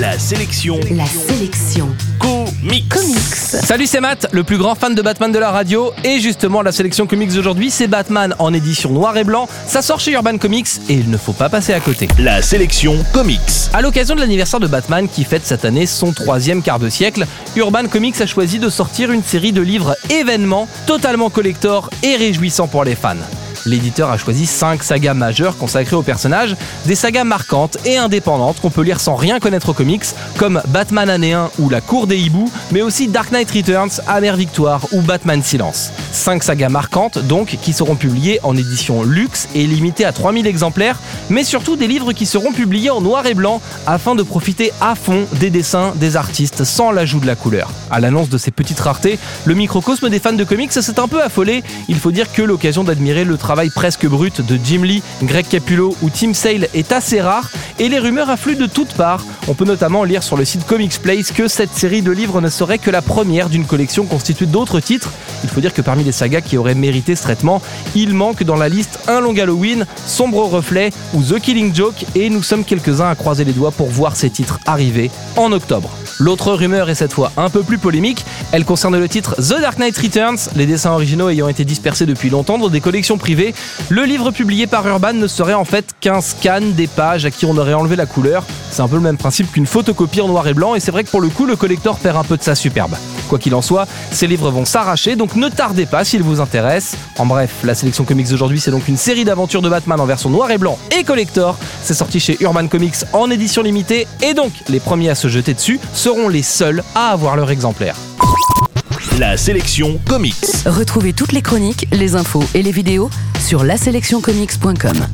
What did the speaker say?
La sélection La sélection comics. comics. Salut, c'est Matt, le plus grand fan de Batman de la radio. Et justement, la sélection comics d'aujourd'hui, c'est Batman en édition noir et blanc. Ça sort chez Urban Comics et il ne faut pas passer à côté. La sélection comics. À l'occasion de l'anniversaire de Batman qui fête cette année son troisième quart de siècle, Urban Comics a choisi de sortir une série de livres événements totalement collector et réjouissants pour les fans. L'éditeur a choisi 5 sagas majeures consacrées aux personnages, des sagas marquantes et indépendantes qu'on peut lire sans rien connaître aux comics, comme Batman année 1 ou La Cour des Hiboux, mais aussi Dark Knight Returns, Amère Victoire ou Batman Silence. 5 sagas marquantes donc qui seront publiées en édition luxe et limitées à 3000 exemplaires, mais surtout des livres qui seront publiés en noir et blanc afin de profiter à fond des dessins des artistes sans l'ajout de la couleur. À l'annonce de ces petites raretés, le microcosme des fans de comics s'est un peu affolé. Il faut dire que l'occasion d'admirer le travail presque brut de Jim Lee, Greg Capullo ou Tim Sale est assez rare et les rumeurs affluent de toutes parts. On peut notamment lire sur le site Comics Place que cette série de livres ne serait que la première d'une collection constituée d'autres titres. Il faut dire que parmi les sagas qui auraient mérité ce traitement, il manque dans la liste Un long Halloween, Sombre Reflet ou The Killing Joke et nous sommes quelques-uns à croiser les doigts pour voir ces titres arriver en octobre. L'autre rumeur est cette fois un peu plus polémique, elle concerne le titre The Dark Knight Returns, les dessins originaux ayant été dispersés depuis longtemps dans des collections privées. Le livre publié par Urban ne serait en fait qu'un scan des pages à qui on aurait enlevé la couleur. C'est un peu le même principe qu'une photocopie en noir et blanc et c'est vrai que pour le coup le collector perd un peu de sa superbe. Quoi qu'il en soit, ces livres vont s'arracher, donc ne tardez pas s'ils vous intéressent. En bref, la sélection comics d'aujourd'hui, c'est donc une série d'aventures de Batman en version noir et blanc et collector. C'est sorti chez Urban Comics en édition limitée, et donc les premiers à se jeter dessus seront les seuls à avoir leur exemplaire. La sélection comics. Retrouvez toutes les chroniques, les infos et les vidéos sur laselectioncomics.com.